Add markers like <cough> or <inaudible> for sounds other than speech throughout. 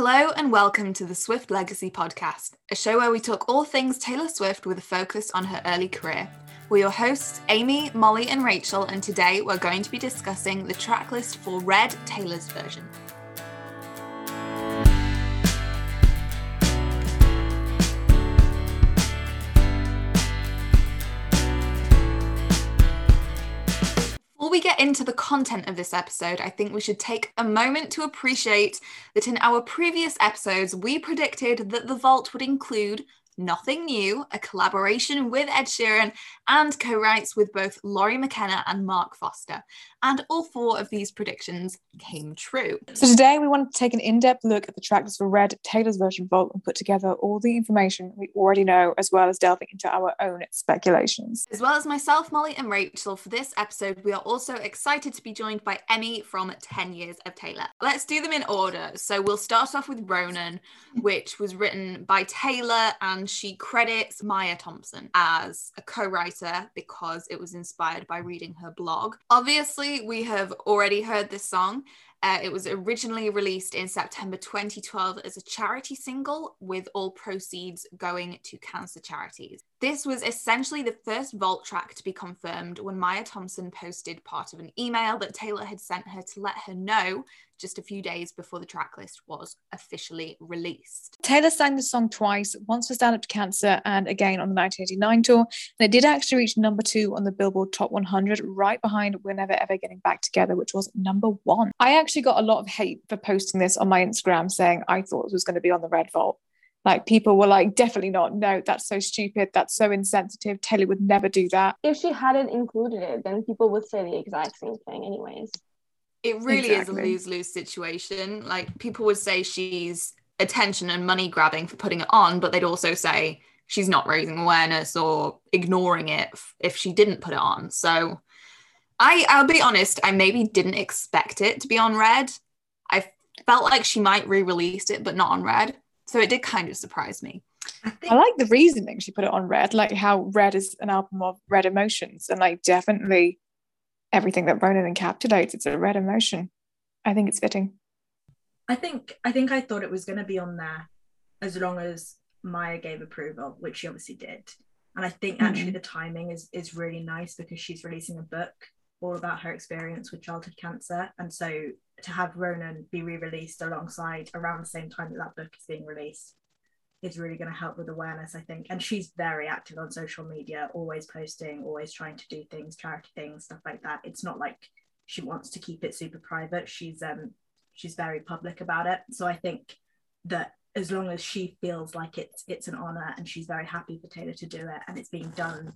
Hello and welcome to the Swift Legacy podcast, a show where we talk all things Taylor Swift with a focus on her early career. We're your hosts, Amy, Molly, and Rachel, and today we're going to be discussing the tracklist for Red Taylor's version. Before we get into the content of this episode, I think we should take a moment to appreciate that in our previous episodes, we predicted that the vault would include Nothing New, a collaboration with Ed Sheeran, and co writes with both Lori McKenna and Mark Foster. And all four of these predictions came true. So today we want to take an in-depth look at the tracklist for Red Taylor's version of Vault and put together all the information we already know, as well as delving into our own speculations. As well as myself, Molly, and Rachel, for this episode, we are also excited to be joined by Emmy from 10 Years of Taylor. Let's do them in order. So we'll start off with Ronan, which was written by Taylor and she credits Maya Thompson as a co writer because it was inspired by reading her blog. Obviously, we have already heard this song. Uh, it was originally released in September 2012 as a charity single, with all proceeds going to cancer charities. This was essentially the first vault track to be confirmed when Maya Thompson posted part of an email that Taylor had sent her to let her know just a few days before the tracklist was officially released. Taylor sang the song twice, once for Stand Up to Cancer and again on the 1989 tour. And it did actually reach number two on the Billboard Top 100, right behind We're Never Ever Getting Back Together, which was number one. I actually got a lot of hate for posting this on my Instagram saying I thought it was going to be on the Red Vault. Like people were like, definitely not. No, that's so stupid. That's so insensitive. Taylor would never do that. If she hadn't included it, then people would say the exact same thing, anyways. It really Exactly. is a lose lose situation. Like people would say she's attention and money grabbing for putting it on, but they'd also say she's not raising awareness or ignoring it f- if she didn't put it on. So I I'll be honest, I maybe didn't expect it to be on red. I felt like she might re-release it, but not on red. So it did kind of surprise me. I think I like the reasoning she put it on Red, like how Red is an album of red emotions and like definitely everything that Ronan encapsulates. It's a red emotion. I think it's fitting. I think I think I thought it was going to be on there as long as Maya gave approval, which she obviously did. And I think actually hmm. the timing is is really nice because she's releasing a book all about her experience with childhood cancer, and so to have Ronan be re-released alongside around the same time that that book is being released is really going to help with awareness, I think. And she's very active on social media, always posting, always trying to do things, charity things, stuff like that. It's not like she wants to keep it super private. She's um she's very public about it. So I think that as long as she feels like it's it's an honor and she's very happy for Taylor to do it and it's being done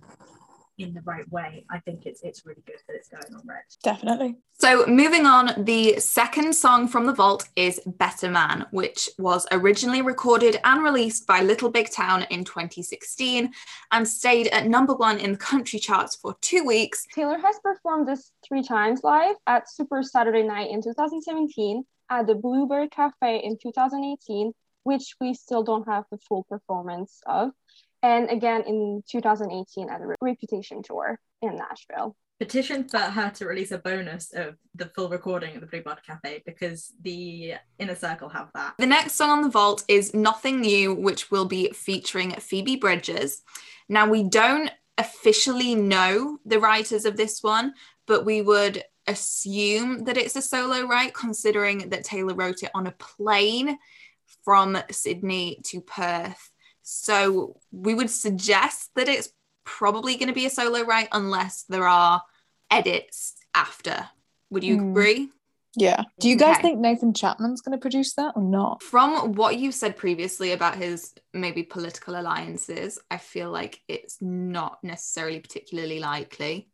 in the right way, I think it's it's really good that it's going on red. Definitely. So, moving on, the second song from the vault is Better Man, which was originally recorded and released by Little Big Town in 2016 and stayed at number one in the country charts for two weeks. Taylor has performed this three times live at Super Saturday Night in 2017, at the Bluebird Cafe in 2018, which we still don't have the full performance of, and again in 2018 at the Reputation Tour in Nashville. Petition for her to release a bonus of the full recording of the Bluebird Cafe because the inner circle have that. The next song on the vault is Nothing New, which will be featuring Phoebe Bridgers. Now, we don't officially know the writers of this one, but we would assume that it's a solo write, considering that Taylor wrote it on a plane from Sydney to Perth. So we would suggest that it's probably going to be a solo write unless there are edits after. Would you Hmm. agree? Yeah. Do you guys Okay. think Nathan Chapman's going to produce that or not? From what you said previously about his maybe political alliances, I feel like it's not necessarily particularly likely.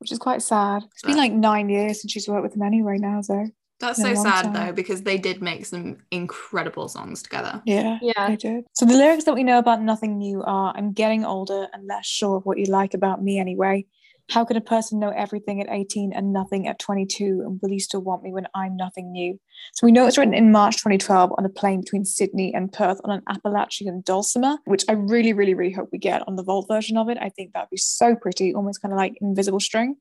Which is quite sad. It's been like nine years since she's worked with him anyway now, though. That's so sad time. though, because they did make some incredible songs together. Yeah. Yeah. they did. So the lyrics that we know about Nothing New are I'm getting older and less sure of what you like about me anyway. How can a person know everything at 18 and nothing at 22? And will you still want me when I'm nothing new? So we know it's written in March 2012 on a plane between Sydney and Perth on an Appalachian dulcimer, which I really, really, really hope we get on the Vault version of it. I think that'd be so pretty, almost kind of like invisible string.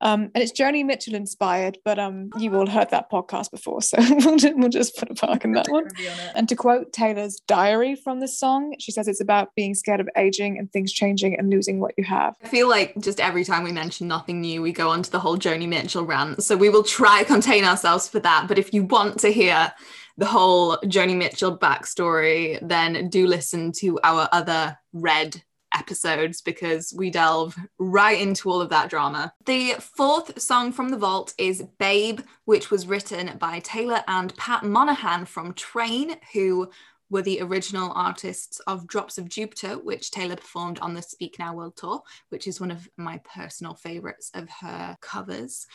Um, and it's Joni Mitchell inspired, but um, you all heard that podcast before, so <laughs> we'll, just, we'll just put a park in that one. On. And to quote Taylor's diary from the song, she says it's about being scared of aging and things changing and losing what you have. I feel like just every time we mention nothing new, we go on to the whole Joni Mitchell rant. So we will try to contain ourselves for that. But if you want to hear the whole Joni Mitchell backstory, then do listen to our other Red episodes because we delve right into all of that drama. The fourth song from the vault is Babe, which was written by Taylor and Pat Monahan from Train, who were the original artists of Drops of Jupiter, which Taylor performed on the Speak Now World Tour, which is one of my personal favorites of her covers.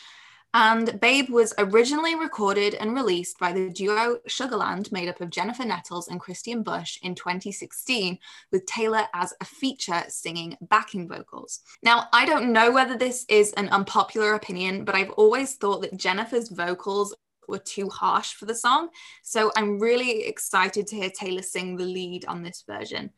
And Babe was originally recorded and released by the duo Sugarland, made up of Jennifer Nettles and Christian Bush in 2016, with Taylor as a feature singing backing vocals. Now, I don't know whether this is an unpopular opinion, but I've always thought that Jennifer's vocals were too harsh for the song. So I'm really excited to hear Taylor sing the lead on this version.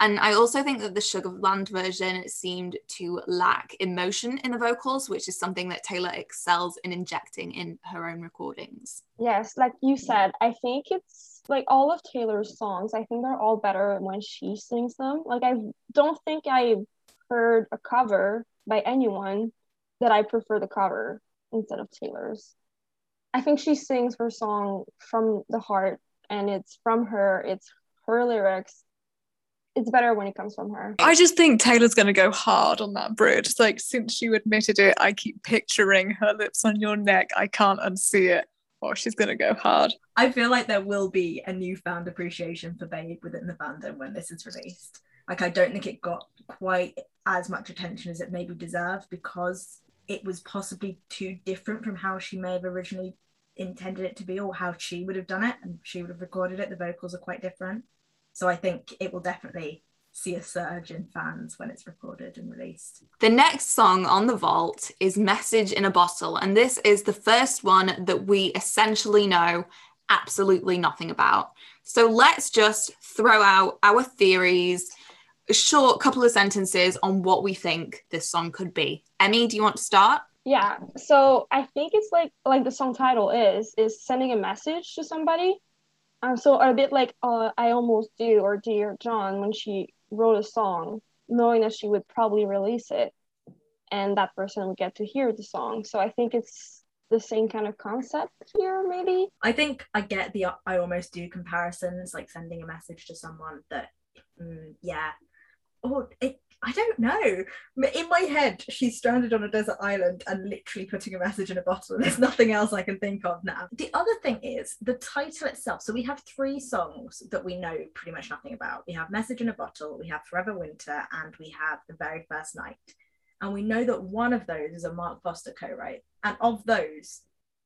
And I also think that the Sugarland version seemed to lack emotion in the vocals, which is something that Taylor excels in injecting in her own recordings. Yes, like you said, I think it's like all of Taylor's songs, I think they're all better when she sings them. Like, I don't think I've heard a cover by anyone that I prefer the cover instead of Taylor's. I think she sings her song from the heart and it's from her, it's her lyrics. It's better when it comes from her. I just think Taylor's going to go hard on that bridge. Like, since you admitted it, I keep picturing her lips on your neck. I can't unsee it. Or she's going to go hard. I feel like there will be a newfound appreciation for Babe within the fandom when this is released. Like, I don't think it got quite as much attention as it maybe deserved because it was possibly too different from how she may have originally intended it to be or how she would have done it and she would have recorded it. The vocals are quite different. So I think it will definitely see a surge in fans when it's recorded and released. The next song on the vault is Message in a Bottle, and this is the first one that we essentially know absolutely nothing about. So let's just throw out our theories, a short couple of sentences on what we think this song could be. Emmy, do you want to start? Yeah. So I think it's like like the song title is is sending a message to somebody. Um, so a bit like uh, I almost do or Dear John when she wrote a song, knowing that she would probably release it, and that person would get to hear the song. So I think it's the same kind of concept here, maybe. I think I get the I almost do comparisons, like sending a message to someone that, mm, yeah, or it. I don't know. In my head, she's stranded on a desert island and literally putting a message in a bottle. There's nothing else I can think of now. The other thing is the title itself. So we have three songs that we know pretty much nothing about. We have Message in a Bottle, we have Forever Winter, and we have The Very First Night. And we know that one of those is a Mark Foster co-write. And of those,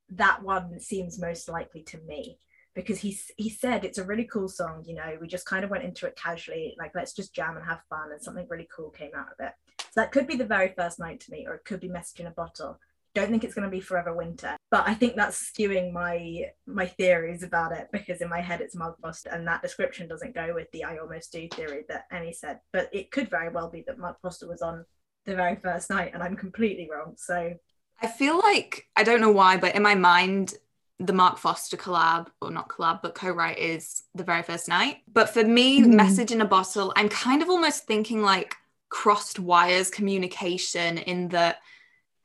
that one seems most likely to me because he he said it's a really cool song. You know, we just kind of went into it casually, like let's just jam and have fun, and something really cool came out of it. So that could be the very first night to me, or it could be Message in a Bottle. Don't think it's going to be Forever Winter, but I think that's skewing my my theories about it because in my head it's Foster, and that description doesn't go with the I almost do theory that Emmy said. But it could very well be that Foster was on the very first night, and I'm completely wrong. So I feel like I don't know why, but in my mind, the Mark Foster collab, or not collab, but co-write is the very first night. But for me, Mhm. message in a bottle, I'm kind of almost thinking like crossed wires communication in that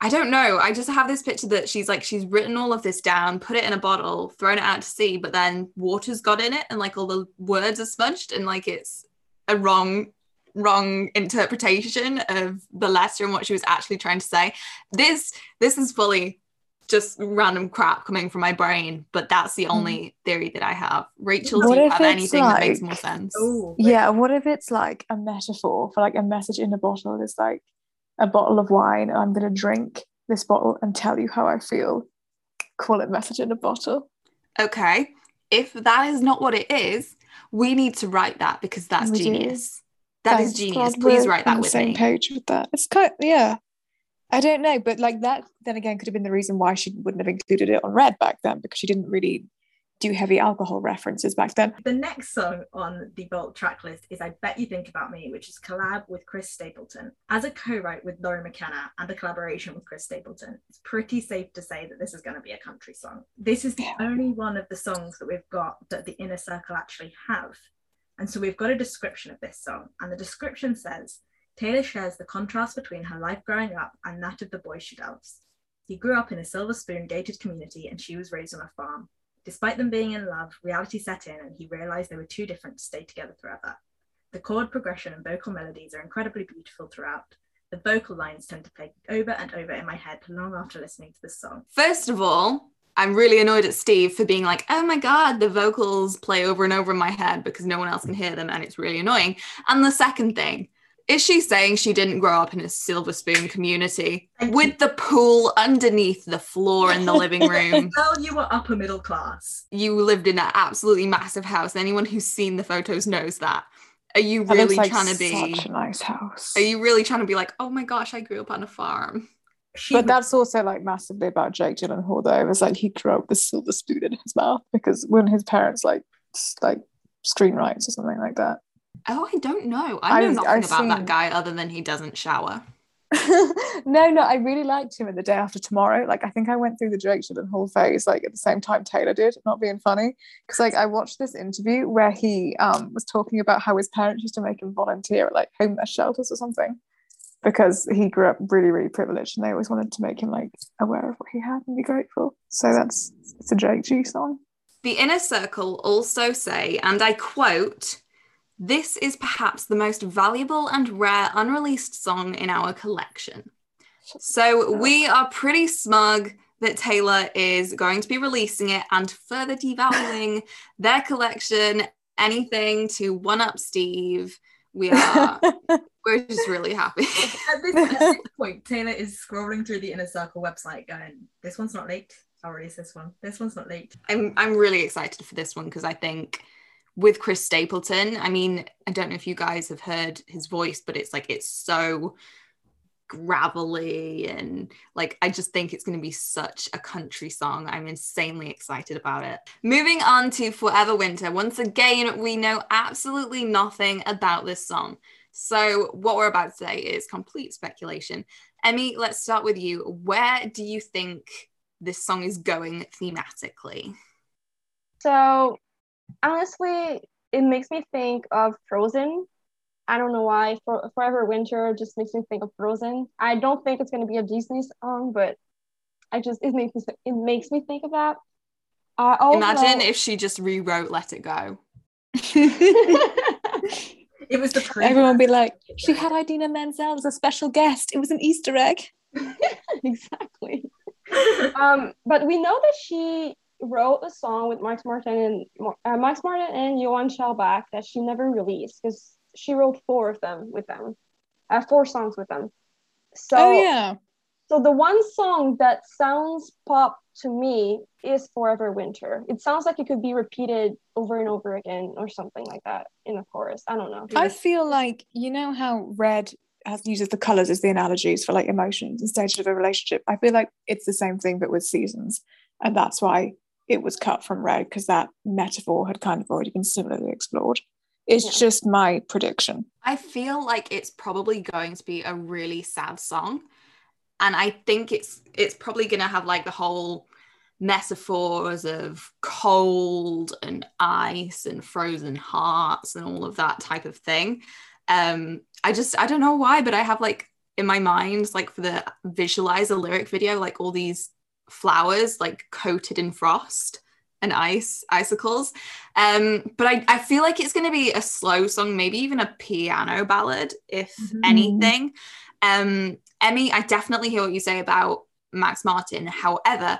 I don't know. I just have this picture that she's like, she's written all of this down, put it in a bottle, thrown it out to sea, but then water's got in it and like all the words are smudged and like it's a wrong, wrong interpretation of the letter and what she was actually trying to say. This, this is fully just random crap coming from my brain, but that's the mm-hmm. only theory that I have. Rachel, What do you if have it's anything that makes more sense? oh Yeah, what if it's like a metaphor for like a message in a bottle is like a bottle of wine and I'm gonna drink this bottle and tell you how I feel. Call it message in a bottle. Okay. If that is not what it is, we need to write that because that's We do. genius. That is Thanks, genius. God, Please we're write on that the with same me. page with that. It's kind of, yeah. I don't know, but like that then again could have been the reason why she wouldn't have included it on red back then because she didn't really do heavy alcohol references back then. The next song on the Vault track list is I Bet You Think About Me, which is collab with Chris Stapleton. As a co-write with Lori McKenna and a collaboration with Chris Stapleton, it's pretty safe to say that this is going to be a country song. This is the only one of the songs that we've got that the inner circle actually have. And so we've got a description of this song, and the description says Taylor shares the contrast between her life growing up and that of the boy she loves. He grew up in a silver spoon gated community and she was raised on a farm. Despite them being in love, reality set in and he realized they were too different to stay together forever. The chord progression and vocal melodies are incredibly beautiful throughout. The vocal lines tend to play over and over in my head long after listening to this song. First of all, I'm really annoyed at Steve for being like, oh my God, the vocals play over and over in my head because no one else can hear them and it's really annoying. And the second thing, is she saying she didn't grow up in a silver spoon community with the pool underneath the floor in the living <laughs> room? Well, you were upper middle class. you lived in an absolutely massive house. Anyone who's seen the photos knows that. Are you That really like trying to be? such a nice house. Are you really trying to be like, oh my gosh, I grew up on a farm? She But was- that's also like massively about Jake Gyllenhaal though. It was like he grew up with a silver spoon in his mouth because when his parents like s- like screenwrites or something like that. Oh, I don't know. I know I've- nothing I've about that guy other than he doesn't shower. <laughs> no, no, I really liked him in the day after tomorrow. Like I think I went through the Jake Gyllenhaal phase like at the same time Taylor did, not being funny. Because like I watched this interview where he um was talking about how his parents used to make him volunteer at like homeless shelters or something. Because he grew up really, really privileged and they always wanted to make him like aware of what he had and be grateful. So that's it's a Jake G song. The inner circle also say, and I quote, this is perhaps the most valuable and rare unreleased song in our collection. So we are pretty smug that Taylor is going to be releasing it and further devaluing <laughs> their collection. Anything to one up Steve. We are <laughs> we're just really happy. at, this, at this point, Taylor is scrolling through the Inner Circle website going, this one's not leaked. I'll release this one. This one's not leaked. I'm I'm really excited for this one because I think with Chris Stapleton, I mean, I don't know if you guys have heard his voice, but it's like it's so gravelly and like I just think it's going to be such a country song. I'm insanely excited about it. Moving on to Forever Winter. Once again, we know absolutely nothing about this song. So what we're about to say is complete speculation. Emmy, let's start with you. Where do you think this song is going thematically? So honestly, it makes me think of Frozen. I don't know why. For Forever Winter just makes me think of Frozen. I don't think it's gonna be a Disney song, but I just it makes me it makes me think of that. Uh, also, Imagine if she just rewrote Let It Go. <laughs> It was the pre- Everyone be like, she had Idina Menzel as a special guest. It was an Easter egg. <laughs> exactly. um, but we know that she wrote a song with Max Martin and uh, Max Martin and Johan Shellback that she never released because she wrote four of them with them, uh, four songs with them. So oh yeah. so the one song that sounds pop to me is Forever Winter. It sounds like it could be repeated over and over again or something like that in a chorus. I don't know. I feel like you know how red has uses the colors as the analogies for like emotions and stages of a relationship. I feel like it's the same thing but with seasons, and that's why it was cut from red because that metaphor had kind of already been similarly explored. It's Yeah. just my prediction. I feel like it's probably going to be a really sad song. And I think it's it's probably gonna have like the whole metaphors of cold and ice and frozen hearts and all of that type of thing. Um, I just I don't know why, but I have like in my mind, like for the visualize a lyric video, like all these flowers like coated in frost and ice icicles. Um but i, I feel like it's going to be a slow song maybe even a piano ballad if Mhm. anything. Um emmy i definitely hear what you say about max martin. However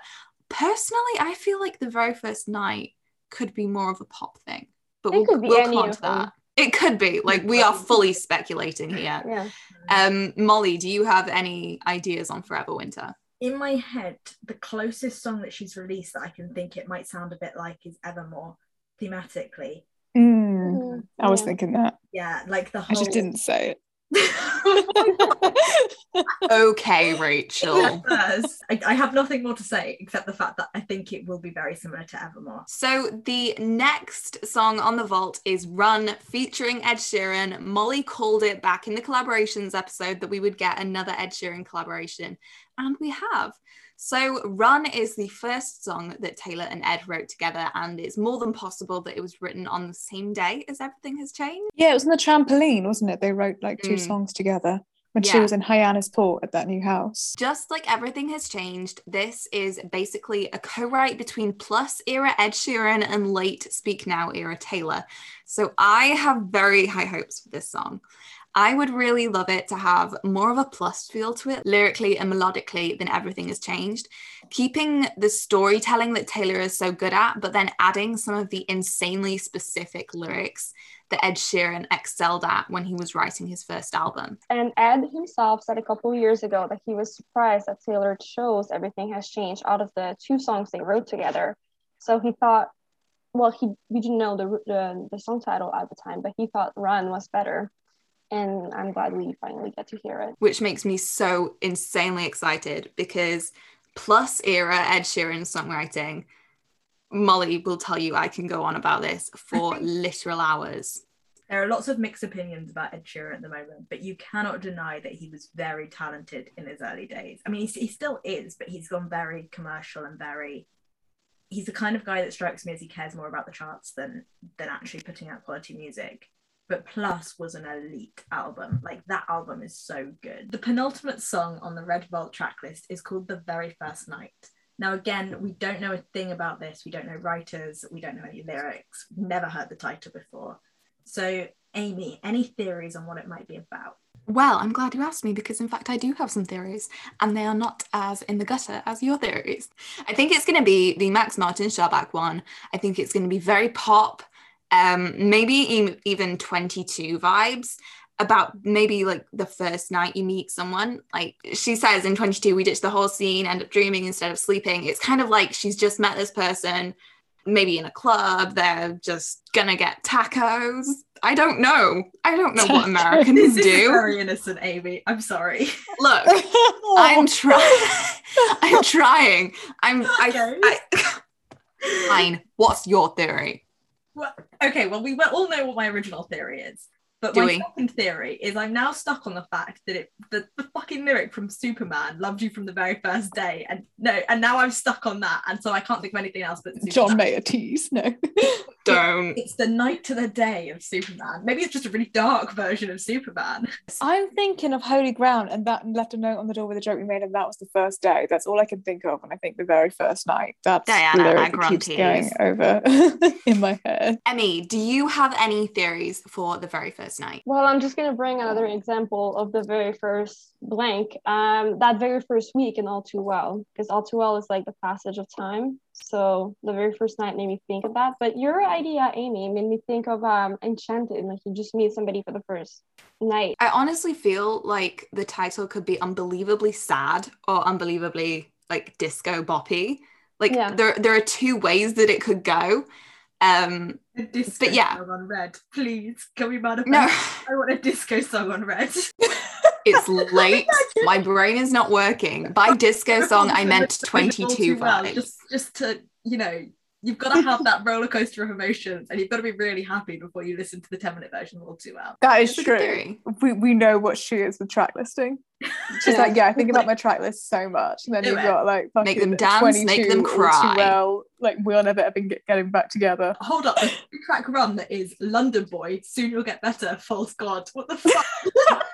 personally i feel like the very first night could be more of a pop thing but It we'll, could be we'll come on to that. it could be. Like we are fully speculating here. Yeah. um molly do you have any ideas on forever winter in my head, the closest song that she's released that I can think it might sound a bit like is Evermore thematically. Mm, Mhm. I was Yeah. thinking that. Yeah, like the whole. I just didn't say it. <laughs> okay, Rachel. Yes. I, I have nothing more to say except the fact that I think it will be very similar to Evermore. So the next song on the vault is Run featuring Ed Sheeran. Molly called it back in the collaborations episode that we would get another Ed Sheeran collaboration, and we have. So, Run is the first song that Taylor and Ed wrote together, and it's more than possible that it was written on the same day as Everything Has Changed. Yeah, it was on the trampoline, wasn't it? They wrote like two Mm. songs together when she was in Hyannis Port at that new house. Just like Everything Has Changed, this is basically a co write between Plus era Ed Sheeran and late Speak Now era Taylor. So, I have very high hopes for this song. I would really love it to have more of a plus feel to it, lyrically and melodically, than everything has changed. Keeping the storytelling that Taylor is so good at, but then adding some of the insanely specific lyrics that Ed Sheeran excelled at when he was writing his first album. And Ed himself said a couple years ago that he was surprised that Taylor chose Everything Has Changed out of the two songs they wrote together. So he thought, well, he we didn't know the, the, the song title at the time, but he thought Run was better. And I'm glad we finally get to hear it. which makes me so insanely excited because plus era Ed Sheeran songwriting, Molly will tell you I can go on about this for literal hours. There are lots of mixed opinions about Ed Sheeran at the moment, but you cannot deny that he was very talented in his early days. I mean, he, he still is, but he's gone very commercial and very. He's the kind of guy that strikes me as he cares more about the charts than than actually putting out quality music. But Plus was an elite album. Like that album is so good. The penultimate song on the Red Vault tracklist is called The Very First Night. Now, again, we don't know a thing about this. We don't know writers. We don't know any lyrics. Never heard the title before. So, Amy, any theories on what it might be about? Well, I'm glad you asked me because, in fact, I do have some theories, and they are not as in the gutter as your theories. I think it's going to be the Max Martin Shellback one. I think it's going to be very pop, um, maybe even 22 vibes about maybe like the first night you meet someone. Like she says in 22, we ditch the whole scene, end up dreaming instead of sleeping. It's kind of like she's just met this person, maybe in a club, they're just gonna get tacos. I don't know. I don't know what <laughs> Americans This is do. very innocent, Amy. I'm sorry. Look, I'm <laughs> trying. <laughs> I'm trying. I'm. I, Okay. I. Fine. What's your theory? Well, okay, well, we all know what my original theory is. But Do my we? second theory is I'm now stuck on the fact that it the, the fucking lyric from Superman loved you from the very first day. And no, and now I'm stuck on that. And so I can't think of anything else but Superman. John Mayer tease, no. <laughs> Don't. It's the night to the day of Superman. Maybe it's just a really dark version of Superman. I'm thinking of Holy Ground and that left a note on the door with a joke we made, and that was the first day. That's all I can think of And I think the very first night. That's Diana the lyric that keeps going over <laughs> in my head. Emmy, do you have any theories for the very first night? Well, I'm just going to bring another example of the very first blank. Um, that very first week in All Too Well, because All Too Well is like the passage of time. So the very first night made me think of that. But your idea, Amy, made me think of um, Enchanted. Like you just meet somebody for the first night. I honestly feel like the title could be unbelievably sad or unbelievably like disco boppy. Like Yeah. there there are two ways that it could go. Um A disco But yeah. song on red, please. Can we manifest? no, I want a disco song on red. <laughs> it's <laughs> late. My brain is not working. By disco song I meant 22 well, vibes. Just, just to, you know, you've got to have that roller coaster of emotions and you've got to be really happy before you listen to the 10 minute version of All Too Well. That is It's true. We, we know what she is with track listing. She's like, yeah, I think about my track list so much. And then Do you've it. got like Make them fucking dance, make 22 them all too cry. Well, like we'll never ever get getting back together. Hold up, the track run that is London Boy, Soon You'll Get Better, False God. What the <laughs> fuck?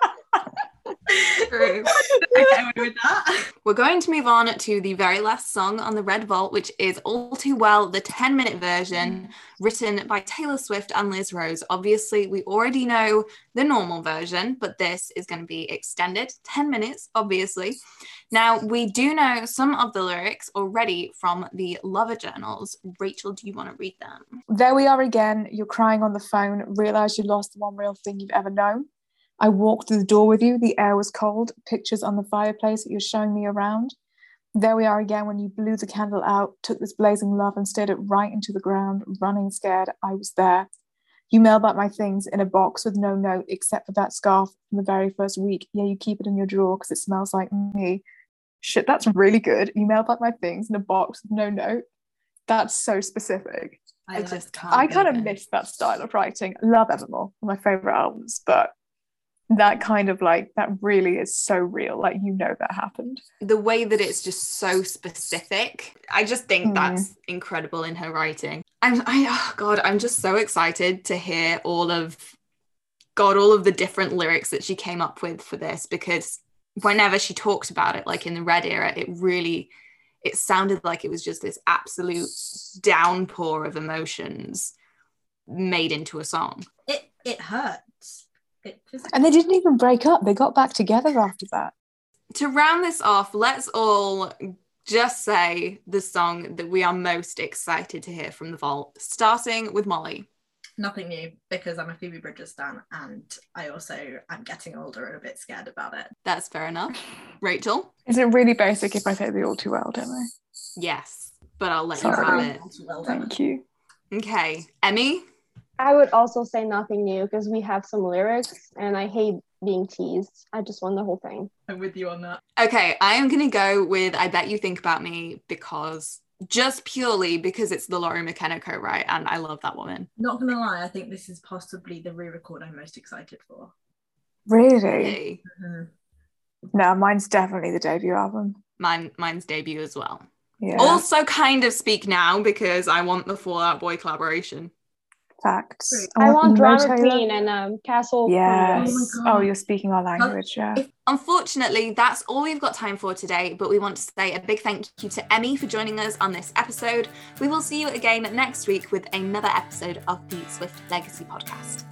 True. <laughs> okay with that. We're going to move on to the very last song on the Red Vault, which is All Too Well, the 10 minute version mm. written by Taylor Swift and Liz Rose. Obviously, we already know the normal version, but this is going to be extended 10 minutes, obviously. Now, we do know some of the lyrics already from the Lover Journals. Rachel, do you want to read them? There we are again. You're crying on the phone. Realize you lost the one real thing you've ever known. I walked through the door with you. The air was cold. Pictures on the fireplace that you're showing me around. There we are again when you blew the candle out, took this blazing love and stared it right into the ground, running scared. I was there. You mail back my things in a box with no note except for that scarf from the very first week. Yeah, you keep it in your drawer because it smells like me. Shit, that's really good. You mail back my things in a box with no note. That's so specific. I like just can't. I kind of miss that style of writing. Love Evermore, one of my favorite albums, but that kind of like that really is so real. Like you know that happened. the way that it's just so specific. I just think Mm. that's incredible in her writing. I'm I oh god, I'm just so excited to hear all of God, all of the different lyrics that she came up with for this because whenever she talked about it, like in the red era, it really it sounded like it was just this absolute downpour of emotions made into a song. It it hurts. It physically And they didn't even break up. They got back together after that. to round this off, let's all just say the song that we are most excited to hear from the vault, starting with Molly. nothing new because I'm a Phoebe Bridgers fan and I also am getting older and a bit scared about it. That's fair enough. Rachel? Is it really basic if I say the all too well, don't I? Yes, but I'll let Sorry. you have it. Well. Thank you. Okay, Emmy? I would also say nothing new because we have some lyrics and I hate being teased. I just want the whole thing. I'm with you on that. Okay, I am going to go with I Bet You Think About Me because just purely because it's the Lori McKenna co-write and I love that woman. Not gonna lie, I think this is possibly the re-record I'm most excited for. Really? Hey, Mhm. No, mine's definitely the debut album. Mine, mine's debut as well. Yeah. Also, kind of speak now because I want the Fallout Boy collaboration. Facts. Great. I want emo Drama Taylor. Queen and um, Castle. Yes. Oh Oh, you're speaking our language. Yeah. Unfortunately, that's all we've got time for today, but we want to say a big thank you to Emmy for joining us on this episode. We will see you again next week with another episode of the Swift Legacy podcast.